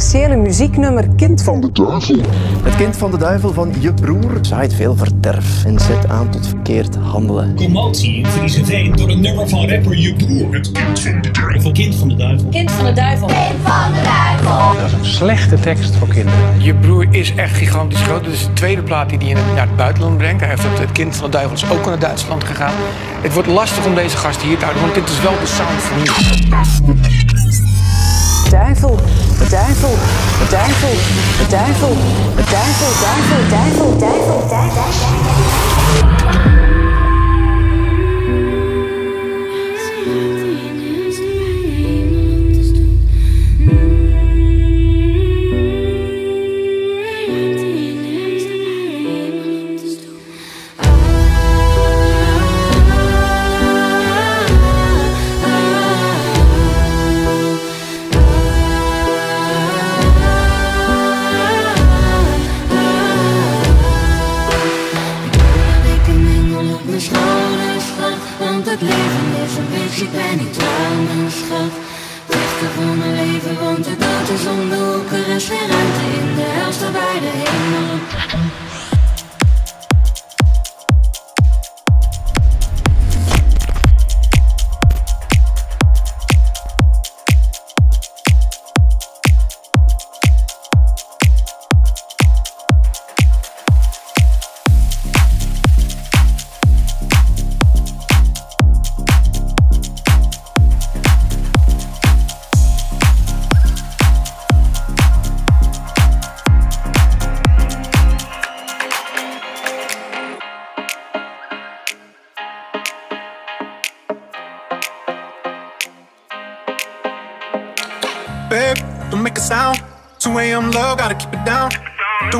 controversiële muzieknummer Kind van de Duivel. Het kind van de duivel van je broer zaait veel verderf en zet aan tot verkeerd handelen. Commotie in Friese door een nummer van rapper je broer. Het kind van de duivel. Kind van de duivel. Kind van de duivel. Kind van de duivel. Dat is een slechte tekst voor kinderen. Je broer is echt gigantisch groot. Dit is de tweede plaat die hij naar het buitenland brengt. Hij heeft het, het kind van de duivel is ook naar Duitsland gegaan. Het wordt lastig om deze gast hier te houden, want dit is wel de sound van nu. Duivel, duivel, duivel, duivel, duivel, duivel, duivel, duivel, duivel.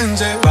listen to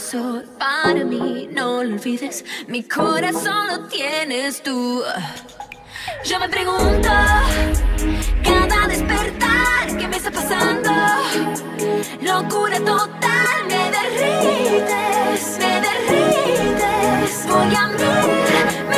sol para mí, no lo olvides. Mi corazón lo tienes tú. Yo me pregunto, cada despertar, ¿qué me está pasando? Locura total, me derrites, me derrites. Voy a mí.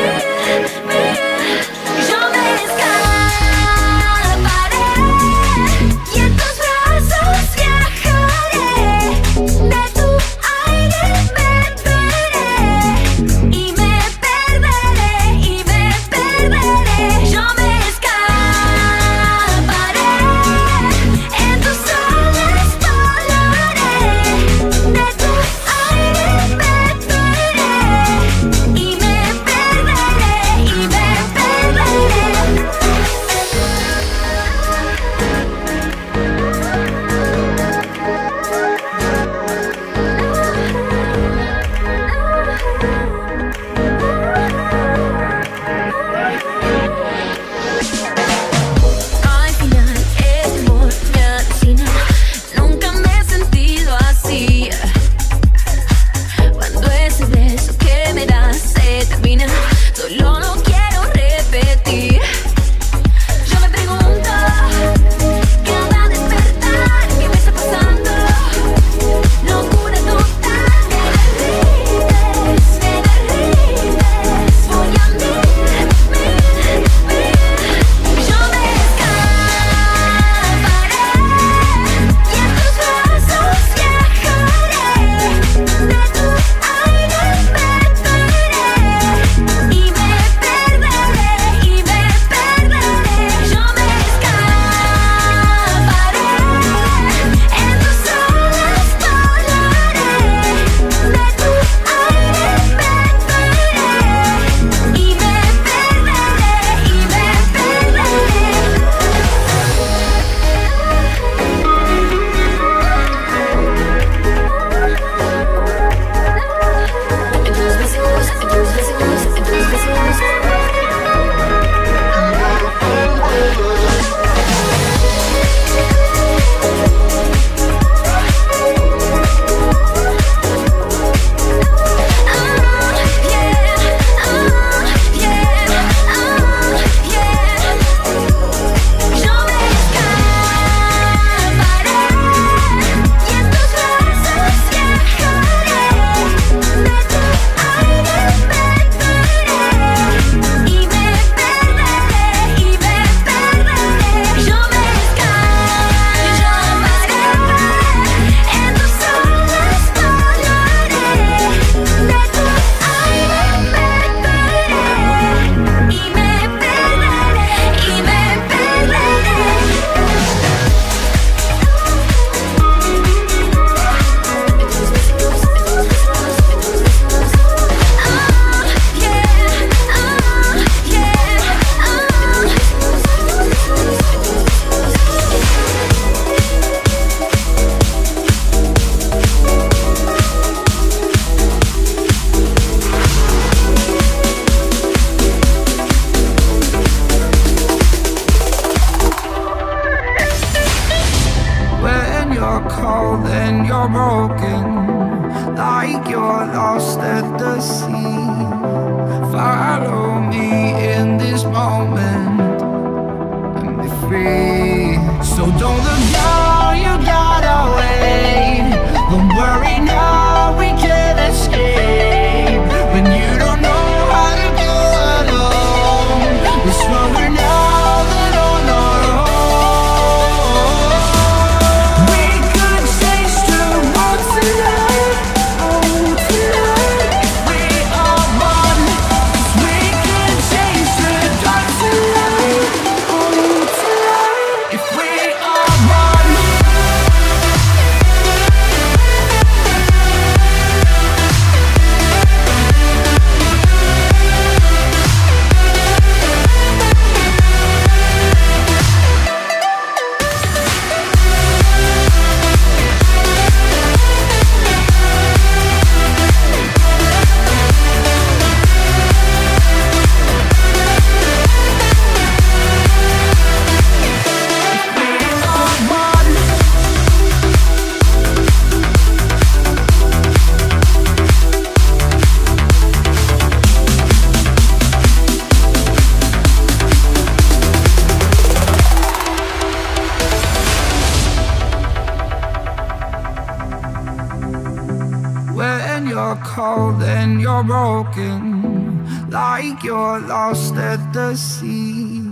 lost at the sea.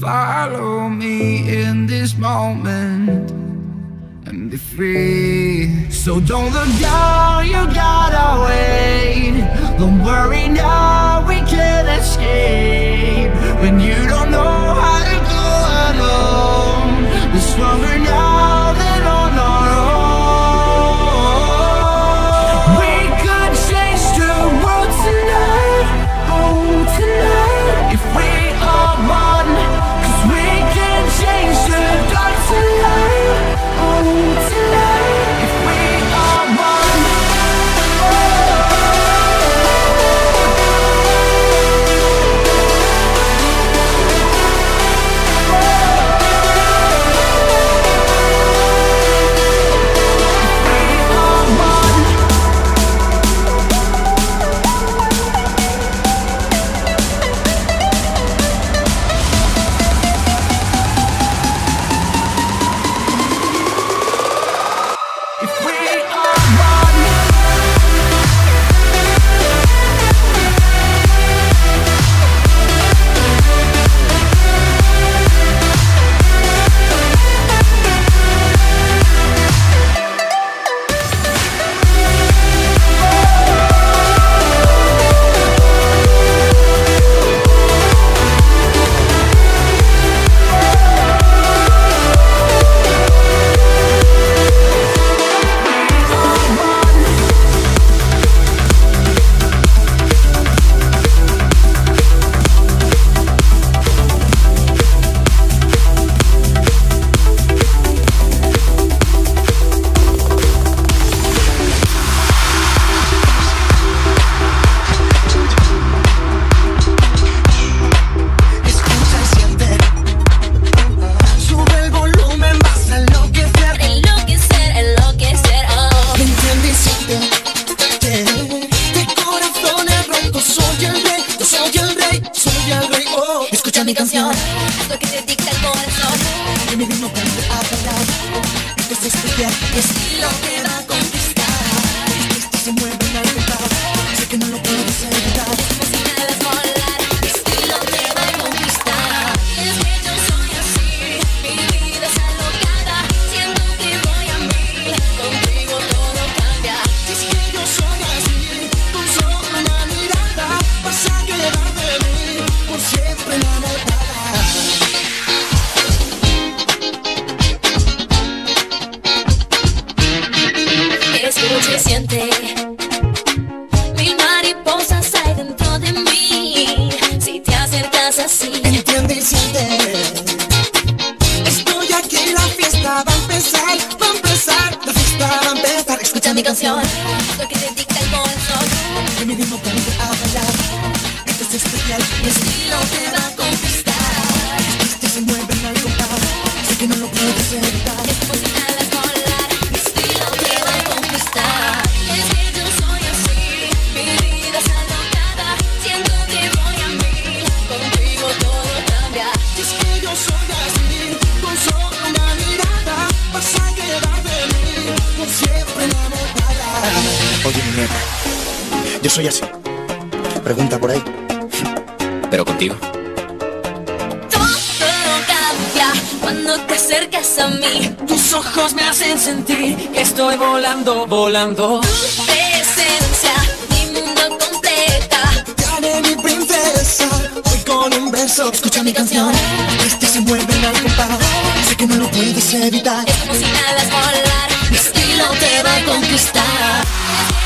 Follow me in this moment and be free. So don't look down, you gotta wait. Don't worry now, we can escape. When you don't know how to go alone, be stronger now. Oye, mi nena, yo soy así. Pregunta por ahí. Pero contigo. Todo cambia cuando te acercas a mí. Tus ojos me hacen sentir que estoy volando, volando. Tu presencia, mi mundo completa. Gané mi princesa. Voy con un verso. Escucha mi canción. Este se mueve al compás. Sé que no lo puedes evitar. Es como si nada es volar mi estilo te va a conquistar.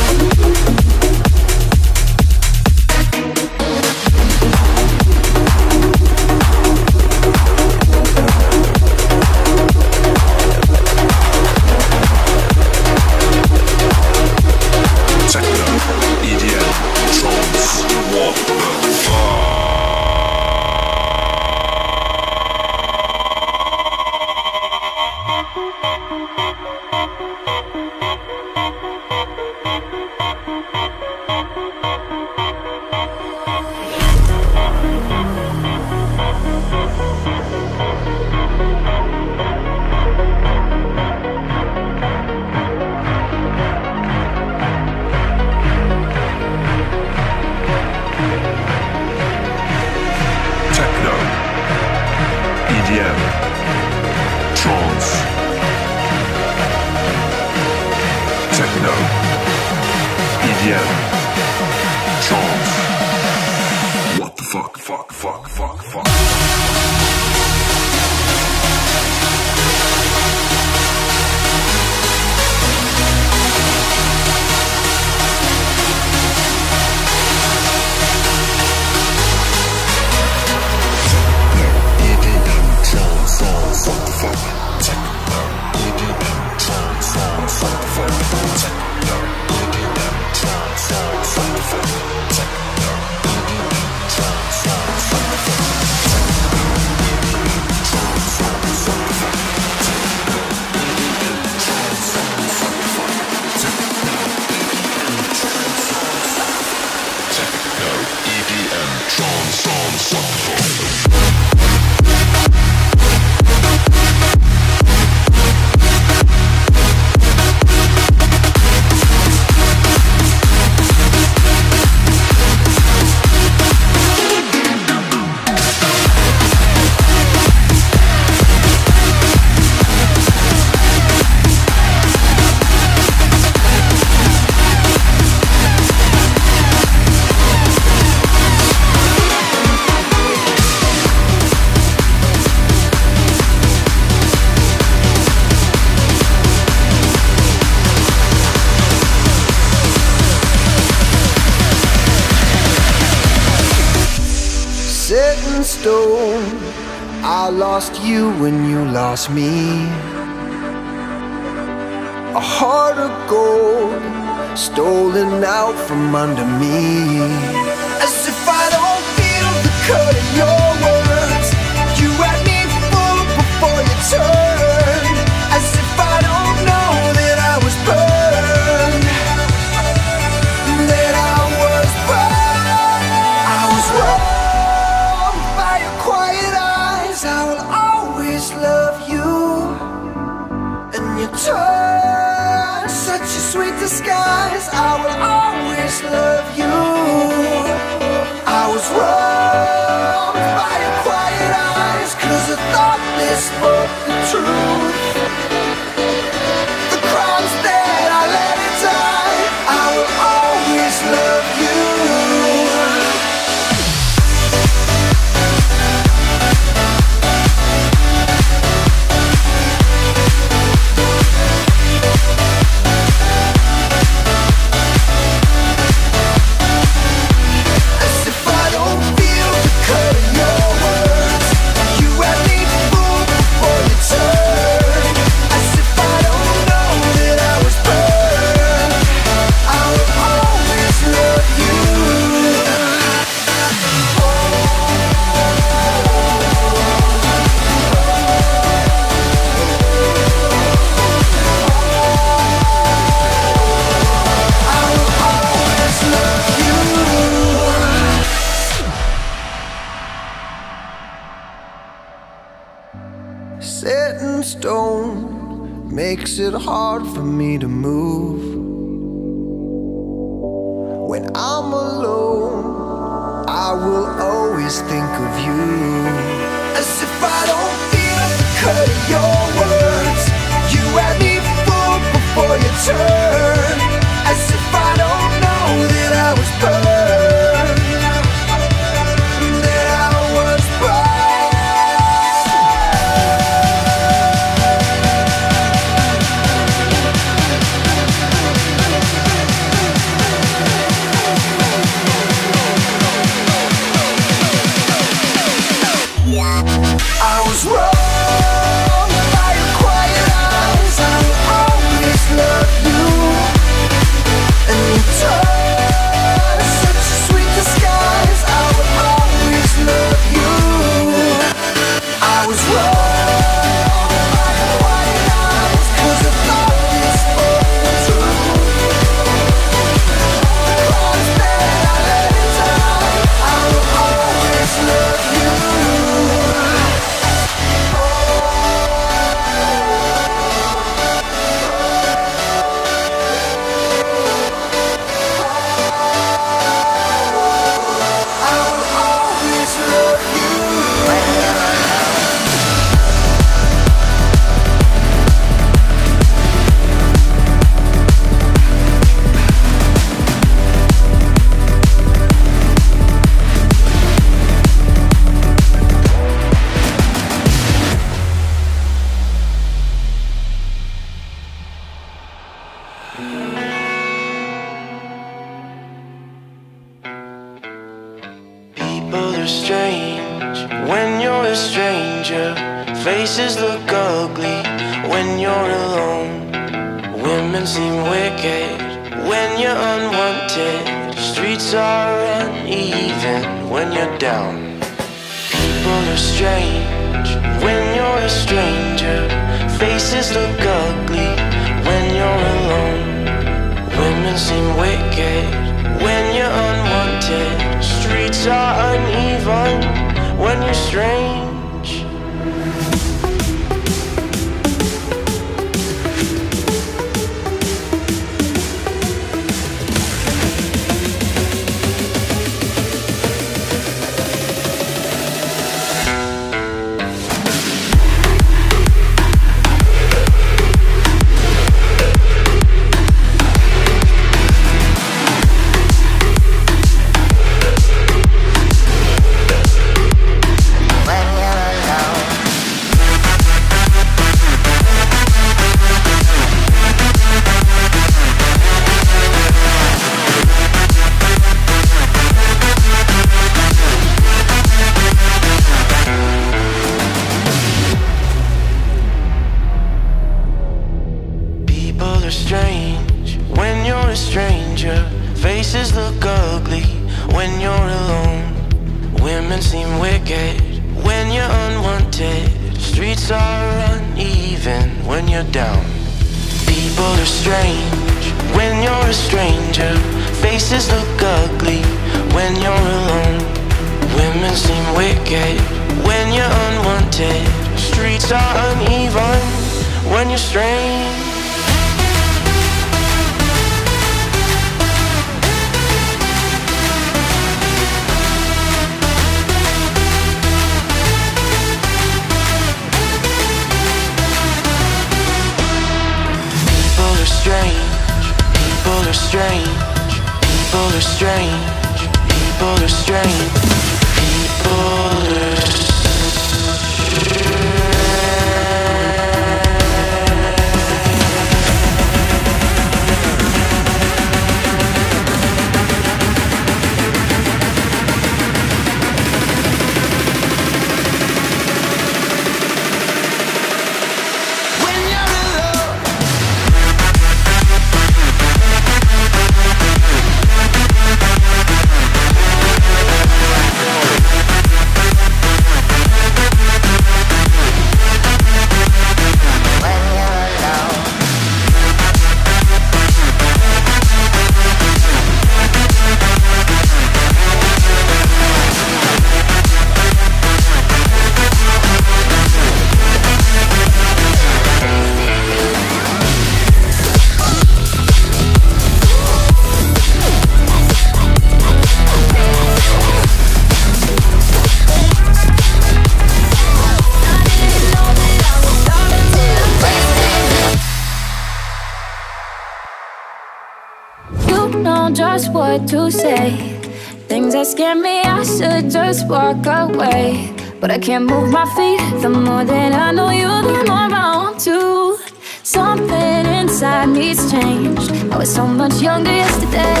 Just walk away. But I can't move my feet. The more that I know you, the more I want to. Something inside me's changed. I was so much younger yesterday.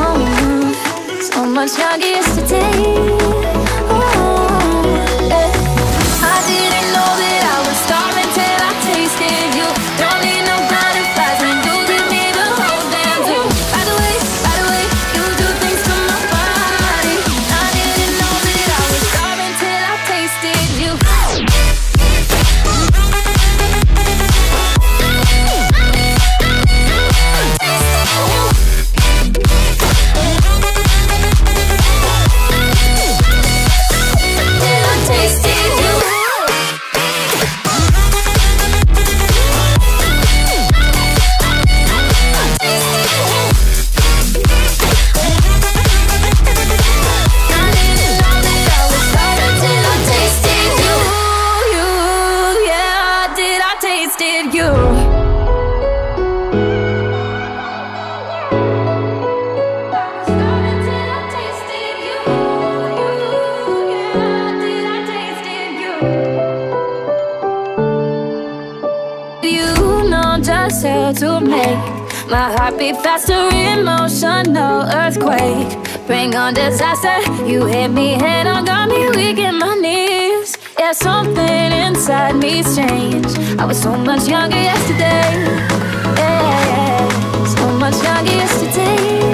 Oh, so much younger yesterday. Just to make my heart beat faster, emotional earthquake. Bring on disaster. You hit me head on, got me weak in my knees. Yeah, something inside me's changed. I was so much younger yesterday. Yeah, so much younger yesterday.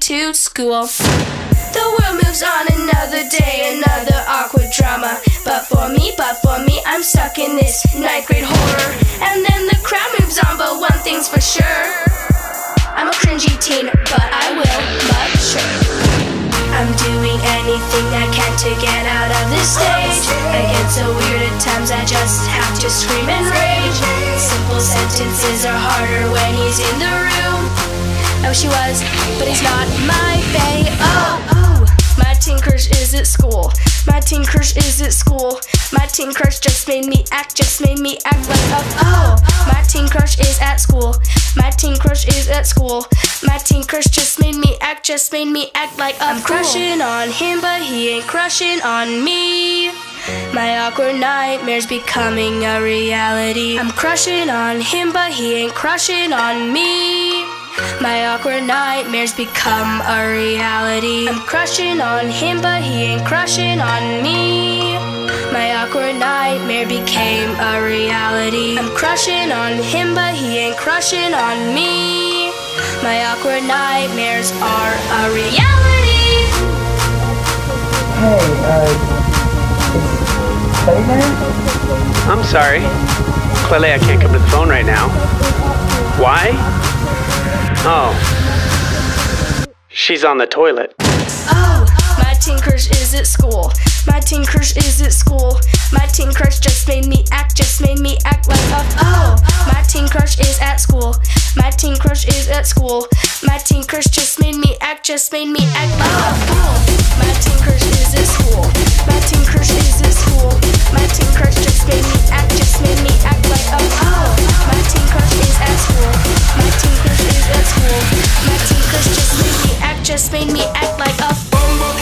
To school. The world moves on another day, another awkward drama. But for me, but for me, I'm stuck in this ninth grade horror. And then the crowd moves on, but one thing's for sure. I'm a cringy teen, but I will mature. I'm doing anything I can to get out of this stage. I get so weird at times, I just have to scream and rage. Simple sentences are harder when he's in the room. I wish he was, but he's not my bae. Oh, oh. My teen crush is at school. My teen crush is at school. My teen crush just made me act, just made me act like a fool. My teen crush is at school. My teen crush is at school. My teen crush just made me act, just made me act like a I'm crushing on him, but he ain't crushing on me. My awkward nightmares becoming a reality. I'm crushing on him, but he ain't crushing on me. My awkward nightmares become a reality. I'm crushing on him, but he ain't crushing on me. My awkward nightmare became a reality. I'm crushing on him, but he ain't crushing on me. My awkward nightmares are a reality. Hey, uh, I'm sorry. Clearly, I can't come to the phone right now. Why? Oh. She's on the toilet. Oh, my teen crush is at school. My teen crush is at school. My teen crush just made me act, just made me act like a oh. My teen crush is at school. My teen crush is at school. My teen crush just made me act, just made me act like a fool. My teen crush is at school. My teen crush is at school. My teen crush just made me act, just made me act like a oh. My teen crush is at school. My teen crush is at school. My teen crush just made me act, just made me act like a Bumbo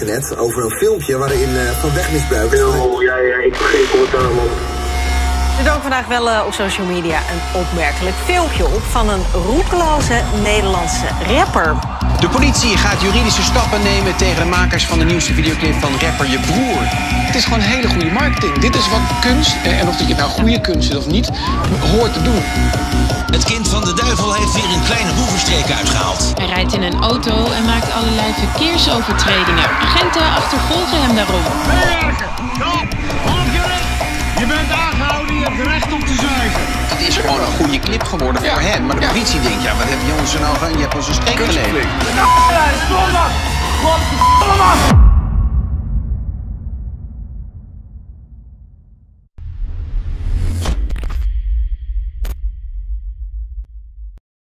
internet over een filmpje waarin eh, van wegmisbruik is. Oh, ja, ja, ik vergeet het allemaal. Er dook vandaag wel eh, op social media een opmerkelijk filmpje op van een roekeloze Nederlandse rapper. De politie gaat juridische stappen nemen tegen de makers van de nieuwste videoclip van rapper Je Broer. Het is gewoon hele goede marketing. Dit is wat kunst, eh, en of dat je nou goede kunst is of niet, hoort te doen. Het kind van de duivel heeft weer een kleine boevenstreek uitgehaald. Hij rijdt in een auto en maakt allerlei verkeersovertredingen. Agenten achtervolgen hem daarom. Aangehouden, te zuigen. Het is gewoon een goede clip geworden voor hem. Maar de politie denkt, ja, wat heb jongens er nou van? Je hebt ons een. Stop dat! Godverdomme!